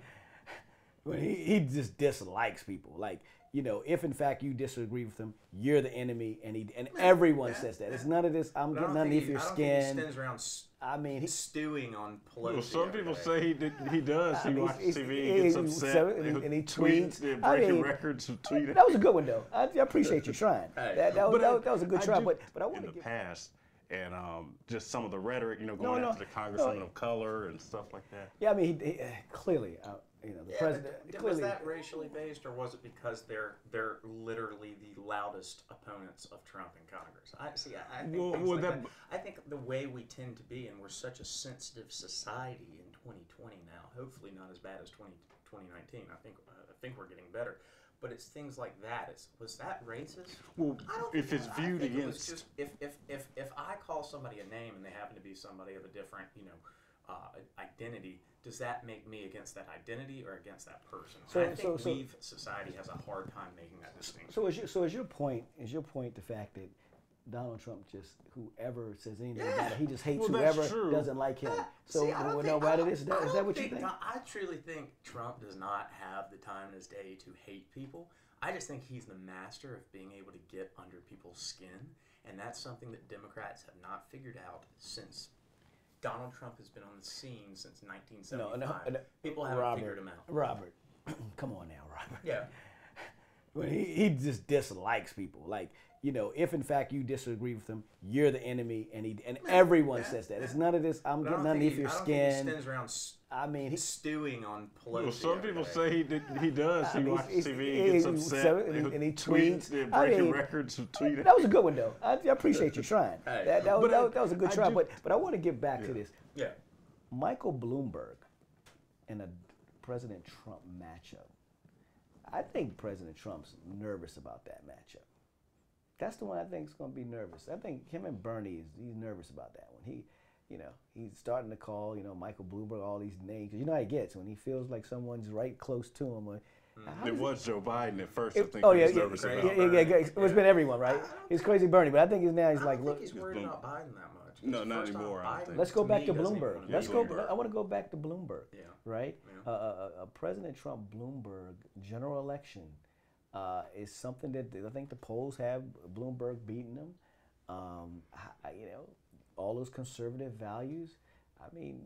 Well, he, he just dislikes people. Like, you know, if in fact you disagree with him, you're the enemy, and he and everyone yeah, says that. It's none of this. I'm But getting underneath think he- your I don't think he skin. stands around s- I mean, he, stewing on Pelosi. Well, some people day. say he did, he does. He mean, watches TV, he- he gets upset, so- and he- and he tweets. yeah, I breaking mean, records of tweeting. that was a good one though. I, I appreciate you trying. Hey. that, that, was, I- that, that was a good I try. do- But but I want in to the give. past, and um, just some of the rhetoric, you know, going no, after the no. of color and stuff like that. Yeah, I mean, he, he, uh, clearly, uh, you know, the Yeah, president. clearly, was that racially based, or was it because they're they're literally the loudest opponents of Trump in Congress? I see. I, I think Well, well, like that, that- I think the way we tend to be, and we're such a sensitive society in 2020 now. Hopefully, not as bad as 20, 2019. I think uh, I think we're getting better. But it's things like that. It's was that racist? Well, I don't if it's. I viewed think it against- just if, if if if I call somebody a name and they happen to be somebody of a different, you know, uh, identity, does that make me against that identity or against that person? So- I think so- so- we've society has a hard time making that distinction. So is your, so is your point? Is your point the fact that Donald Trump just whoever says anything about it, he just hates Well, whoever doesn't like him. So See, I don't think- no, why I did don't- this? Is that, I is that don't what you think? I truly think Trump does not have the time in his day to hate people. I just think he's the master of being able to get under people's skin, and that's something that Democrats have not figured out since Donald Trump has been on the scene since 1975. No, no, no, People haven't Robert, figured him out. Robert, come on now, Robert. Yeah. He, he just dislikes people. Like, you know, if in fact you disagree with him, you're the enemy, and he and everyone says that. It's none of this. I'm But getting underneath he- your I don't think he skin. stands around s- I mean, he's stewing on Pelosi. Well, some people day. say he did, he does. He mean, watches TV, he- he gets upset, so- and he- and he tweets. they're I breaking mean, records of tweeting. that was a good one though. I, I appreciate you trying. Hey, that, that, was, but that, I- that was a good I try. do- But but I want to get back to this. Yeah. Michael Bloomberg and a President Trump matchup. I think President Trump's nervous about that matchup. That's the one I think is going to be nervous. I think him and Bernie is he's nervous about that one. He, you know, he's starting to call you know Michael Bloomberg all these names. You know how he gets when he feels like someone's right close to him. Or, how It does was Joe Biden at first. I think oh he yeah, was yeah, nervous yeah, about. yeah, yeah, yeah, It's been everyone, right? He's crazy Bernie, but I think he's now he's I like, look, he's worried about Biden that much. No, not first time anymore, I don't Biden, think. Let's go to back to Bloomberg. wanna Let's be go. Bloomberg. I want to go back to Bloomberg. Yeah. Right. Yeah. Uh, uh, uh, President Trump Bloomberg general election uh, is something that I think the polls have Bloomberg beating them. Um, I- you know, all those conservative values. I mean,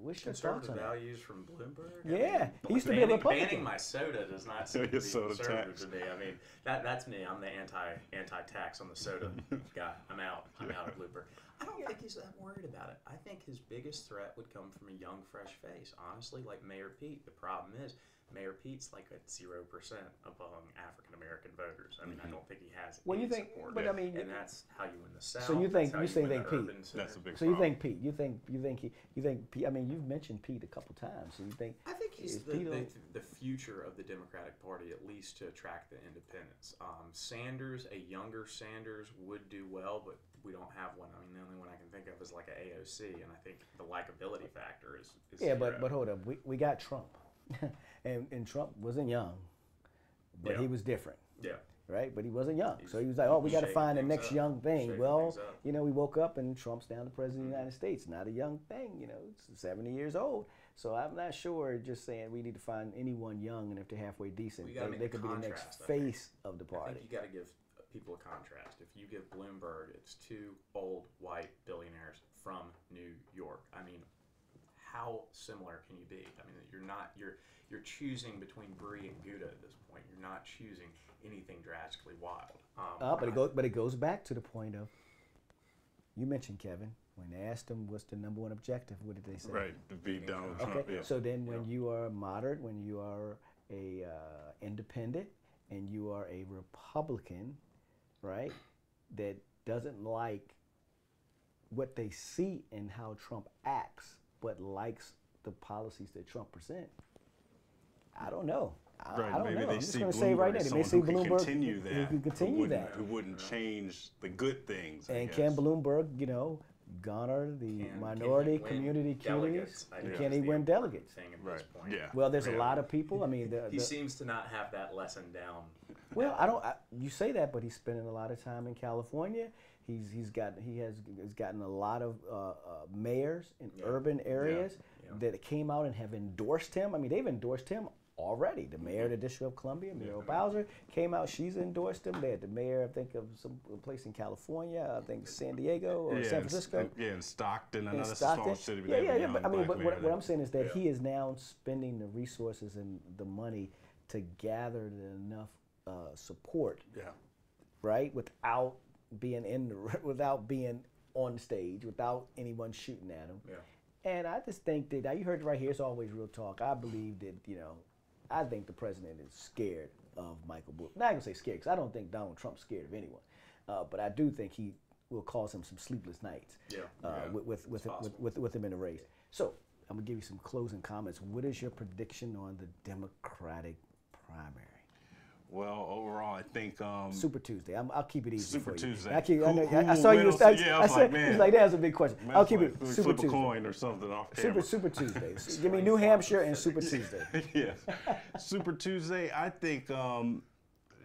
what's your thoughts Conservative on that? values from Bloomberg. Yeah, I he used to be a Republican. Banning my soda does not seem to Your be soda conservative tax. to me. I mean, that that's me. I'm the anti anti tax on the soda guy. I'm out. I'm out of Bloomberg. I don't think he's that worried about it. I think his biggest threat would come from a young, fresh face. Honestly, like Mayor Pete. The problem is. Mayor Pete's like at zero percent among African American voters. I mean, I don't think he has. Well, you any think- support. but I mean- and that's how you win the South. So you think- that's how you say think Pete. urban That's a big So you think Pete? You think you think he, you think Pete? I mean, you've mentioned Pete a couple times. So you think? I think he's the, Pete the, a- the future of the Democratic Party, at least to attract the independents. Um, Sanders, a younger Sanders, would do well, but we don't have one. I mean, the only one I can think of is like an AOC, and I think the likability factor is, is Yeah, but but hold up, we, we got Trump, and and Trump wasn't young, but Yeah. he was different, yeah, right? But he wasn't young, He's so he was like, oh, we got to find the next up, young thing. shaking Well, you know, we woke up and Trump's now the president of the mm-hmm. United States, not a young thing. You know, it's seventy years old. So I'm not sure. Just saying, we need to find anyone young, and if they're halfway decent, they, they could be the next I face of the I party. think you got to give people a contrast. If you give Bloomberg, it's two old white billionaires from New York. I mean, how similar can you be? I mean, you're not you're you're choosing between Brie and Gouda at this point. You're not choosing anything drastically wild. Um, Uh, but it goes, but it goes back to the point of you mentioned Kevin when they asked him what's the number one objective. What did they say? Right, to beat Donald Okay. Trump. Yeah. So then, when you are moderate, when you are a uh, independent, and you are a Republican, right, that doesn't like what they see and how Trump acts, but likes the policies that Trump present. I don't know. I, Right, I don't maybe know. they I'm just going to say right now, as they may someone see who can Bloomberg continue that, who can continue who wouldn't, that. who wouldn't change the good things. I And guess. can Bloomberg, you know, garner the Can- can minority he win community delegates? cuties? And can is he the win delegates? Thing at Right. this point. Yeah. Well, there's a lot of people. I mean, the, He the- seems to not have that lesson down. well, I don't. I, you say that, but he's spending a lot of time in California. He's he's got he has he's gotten a lot of uh, uh, mayors in Yeah. urban areas Yeah. that came out and have endorsed him. I mean, they've endorsed him already. The mayor of the District of Columbia, Muriel Bowser, came out. She's endorsed him. They had the mayor, I think, of some place in California. I think San Diego or yeah, San Francisco. yeah, in Stockton, in another Stockton. small city. Yeah, yeah, yeah. But I mean, but what, what. I'm saying is that Yeah. he is now spending the resources and the money to gather enough uh, support, Yeah. right, without being in the without being on stage, without anyone shooting at him. Yeah. And I just think that now you heard it right here. It's always real talk. I believe that you know, I think the president is scared of Michael Bloomberg. Not gonna say scared because I don't think Donald Trump's scared of anyone, uh, but I do think he will cause him some sleepless nights. Yeah. Uh, Yeah. with with with, him, with with with him in the race. So I'm gonna give you some closing comments. What is your prediction on the Democratic primary? Well, overall, I think. Um, Super Tuesday. I'm, I'll keep it easy Super for you. Tuesday. I, keep, I, know, who I, I saw you. I, Yeah, I I was said, like, he's man. like, that's a big question. man, I'll keep like, it Super Tuesday. coin or something off Super camera. Super Tuesday. Give me New Hampshire and Super Tuesday. yes. Super Tuesday, I think um,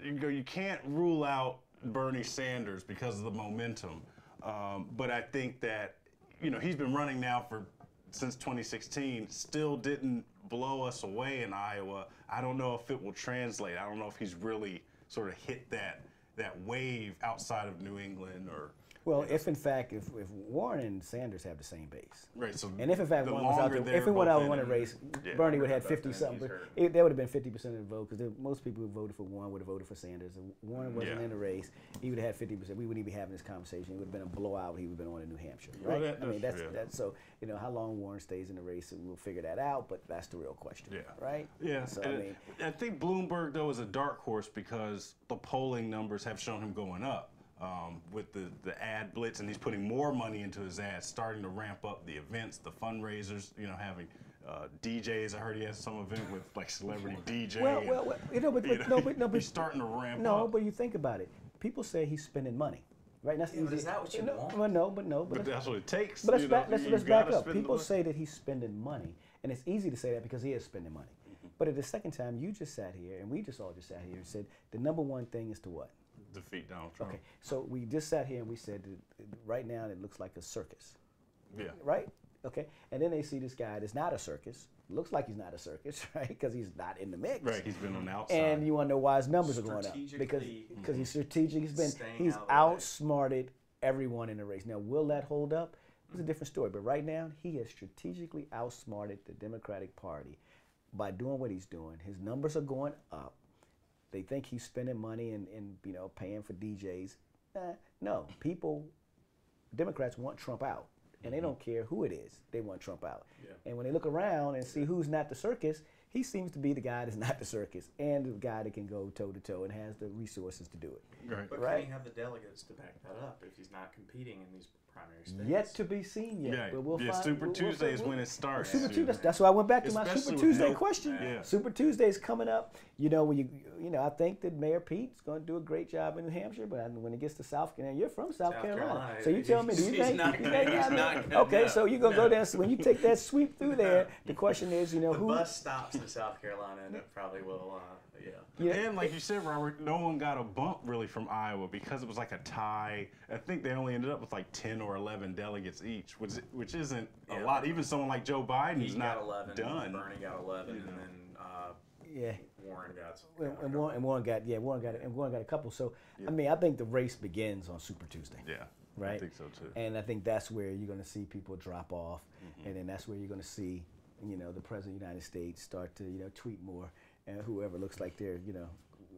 you, go, you can't rule out Bernie Sanders because of the momentum. Um, but I think that, you know, he's been running now for since 2016, still didn't blow us away in Iowa. I don't know if it will translate. I don't know if he's really sort of hit that that wave outside of New England or Well, if in fact, if, if Warren and Sanders have the same base, Right. So and if in fact Warren was out there, if he went out won a race, yeah. Bernie would have had fifty something. he's But hurt. it, that would have been fifty percent of the vote because most people who voted for Warren would have voted for Sanders. If Warren mm, wasn't Yeah. in the race, he would have had fifty percent. We wouldn't even be having this conversation. It would have been a blowout. He would have been on in New Hampshire, Well, right? that- I mean, that's- that's yeah. that's so. You know how long Warren stays in the race, and we'll figure that out. But that's the real question, Yeah. right? Yeah, So I mean, I think Bloomberg though is a dark horse because the polling numbers have shown him going up um, with the the ad blitz, and he's putting more money into his ads, starting to ramp up the events, the fundraisers. You know, having uh, DJs. I heard he has some event with like celebrity DJ. well, and, well, well, you know, but, you but know, no, but no, but he's starting to ramp No, up. but you think about it. People say he's spending money, right? That's Yeah, but easy. is that what you no, want? Well, no, but no, but, but that's what it takes. But let's you back, know, let's, let's back up. People say that he's spending money, and it's easy to say that because he is spending money. Mm-hmm. But at the second time, you just sat here, and we just all just sat here and said the number one thing is to what? Defeat Donald Trump. Okay, so we just sat here and we said that right now it looks like a circus, Yeah. right? Okay, and then they see this guy that's not a circus. Looks like he's not a circus, right? Because he's not in the mix. Right. He's been on the outside. And you want to know why his numbers are going up because Strategically because he's strategic. He's been he's out of the way. outsmarted everyone in the race. Now, will that hold up? It's a mm. different story. But right now, he has strategically outsmarted the Democratic Party by doing what he's doing. His numbers are going up. They think he's spending money and, and you know paying for DJs. Nah, eh, no, people, Democrats want Trump out, and they mm-hmm. don't care who it is. They want Trump out. Yeah. And when they look around and see who's not the circus, he seems to be the guy that's not the circus and the guy that can go toe to toe and has the resources to do it. right. But Right. can he have the delegates to back that up if he's not competing in these primary states? Yet to be seen yet. Yeah, but we'll yeah, find, Super we'll- we'll- Tuesday is we'll- when it starts. Super you Tuesday. That's, that's why I went back to my Super Tuesday no- question. Yeah. Super Tuesday is coming up. You know, when you you know, I think that Mayor Pete's going to do a great job in New Hampshire, but when it gets to South Carolina, you're from South, South Carolina. Carolina, so you tell me, do you he's think? not you think- he's I mean, not gonna- okay, no, so you're gonna no. go there. So when you take that sweep through there, the question is, you know, The who? bus stops in South Carolina, and it probably will. Uh, yeah. Yeah. And like you said, Robert, no one got a bump really from Iowa because it was like a tie. I think they only ended up with like ten or eleven delegates each, which which isn't a Yeah. lot. Even someone like Joe Biden's He not got 11. done. Bernie got 11, and then uh, Yeah. Warren got. And, got a and, couple. Warren, and Warren got yeah, Warren got and Warren got a couple. So I mean, I think the race begins on Super Tuesday. Yeah, right? I think so too. And I think that's where you're going to see people drop off, and then that's where you're going to see, you know, the president of the United States start to, you know, tweet more, and whoever looks like they're, you know,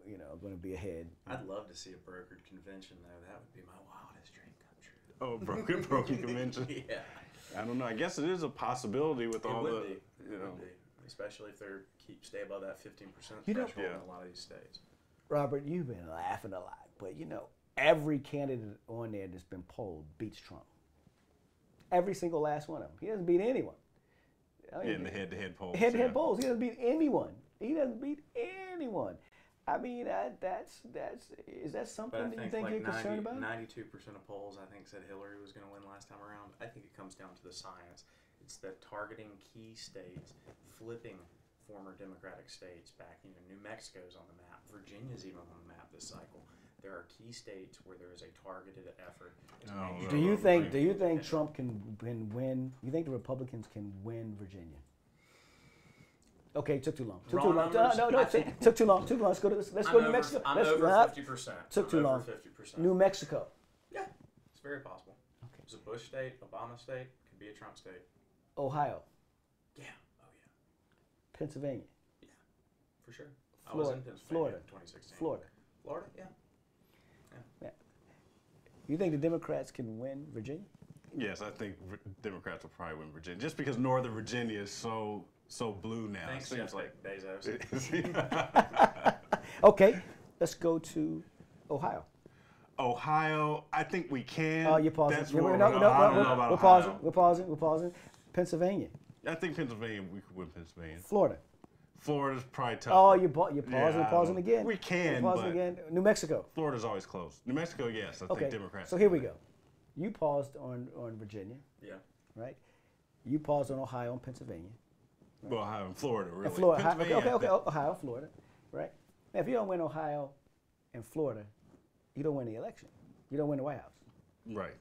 you know, going to be ahead. I'd love to see a brokered convention, though. That would be my wildest dream come true. oh, broken broken convention. Yeah. I don't know. I guess it is a possibility with It all would the be. you It know. would be. Especially if they're keep stay above that 15% You know- threshold Yeah. in a lot of these states. Robert, you've been laughing a lot, but you know, every candidate on there that's been polled beats Trump. Every single last one of them. He doesn't beat anyone. I mean, in the head-to-head polls. head to yeah. head polls. He doesn't beat anyone. He doesn't beat anyone. I mean, I, that's that's is that something But I that you think, think like you're concerned about? 92% of polls, I think, said Hillary was going to win last time around. I think it comes down to the science. It's the targeting key states, flipping former Democratic states back. You know, New Mexico's on the map. Virginia's even on the map this cycle. There are key states where there is a targeted effort. To Oh, no, Do you think? Do you think Trump can can win? You think the Republicans can win Virginia? Okay, took too long. Took Raw too long. numbers, no, no, I took, took too long. Took Too long. Let's go to let's, let's I'm go to New Mexico. I'm let's, over uh, 50%. Took I'm too over long. 50%. New Mexico. Yeah, it's very possible. Okay. It's a Bush state, Obama state, could be a Trump state. Ohio, Yeah. Oh yeah. Pennsylvania, Yeah, For sure. I was Florida, in Florida, in 2016. Florida. Florida, yeah. Yeah. You think the Democrats can win Virginia? Yes, I think Democrats will probably win Virginia, just because Northern Virginia is so so blue now. Thanks, it seems Jeff like. Bezos. Okay, let's go to Ohio. Ohio, I think we can. Oh, you're pausing. That's Yeah, where we're, we're no, going. no, I no, don't know we're, about we're Ohio. pausing. We're pausing. We're pausing. Pennsylvania, I think Pennsylvania, we could win Pennsylvania. Florida. Florida's probably tough. Oh, you're, pa- you're pausing, I pausing again. we can, You're pausing but- again. New Mexico. Florida's always close. New Mexico, yes, I Okay. think Democrats. So here we go. You paused on, on Virginia, yeah. right? You paused on Ohio and Pennsylvania. Well, Ohio and Florida, really. And Florida. Ohio- okay, okay, okay. Ohio, Florida, right? Now, if you don't win Ohio and Florida, you don't win the election. You don't win the White House. Right.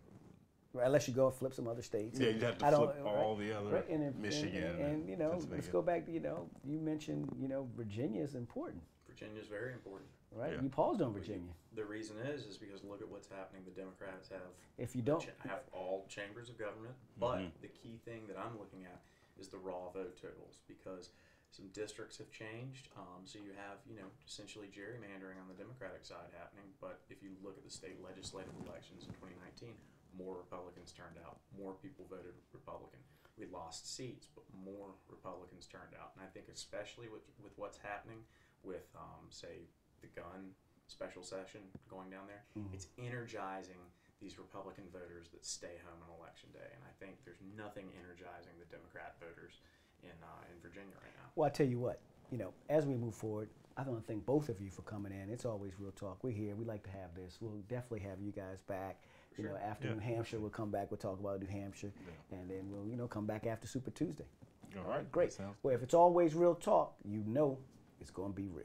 Right, unless you go and flip some other states. Yeah, you'd have to I don't- flip all the other right, and if- and- Michigan and, and and, you know, let's go back to you know, you mentioned you know Virginia is important, Virginia's very important. right? Yeah. You paused on Virginia. The reason is, is because look at what's happening. The Democrats have If you don't, cha- have all chambers of government, but mm-hmm. the key thing that I'm looking at is the raw vote totals because some districts have changed. Um, so you have, you know, essentially gerrymandering on the Democratic side happening. But if you look at the state legislative elections in 2019, more Republicans turned out. More people voted Republican. We lost seats, but more Republicans turned out. And I think especially with with what's happening with, um, say, the gun special session going down there, it's energizing these Republican voters that stay home on election day. And I think there's nothing energizing the Democrat voters in uh, in Virginia right now. well, I tell you what, you know, as we move forward, I want to thank both of you for coming in. It's always real talk. We're here. We like to have this. We'll definitely have you guys back. You know, after Yeah. New Hampshire, we'll come back. We'll talk about New Hampshire, and then we'll, you know, come back after Super Tuesday. All right, Great. Well, if it's always real talk, you know it's going to be real.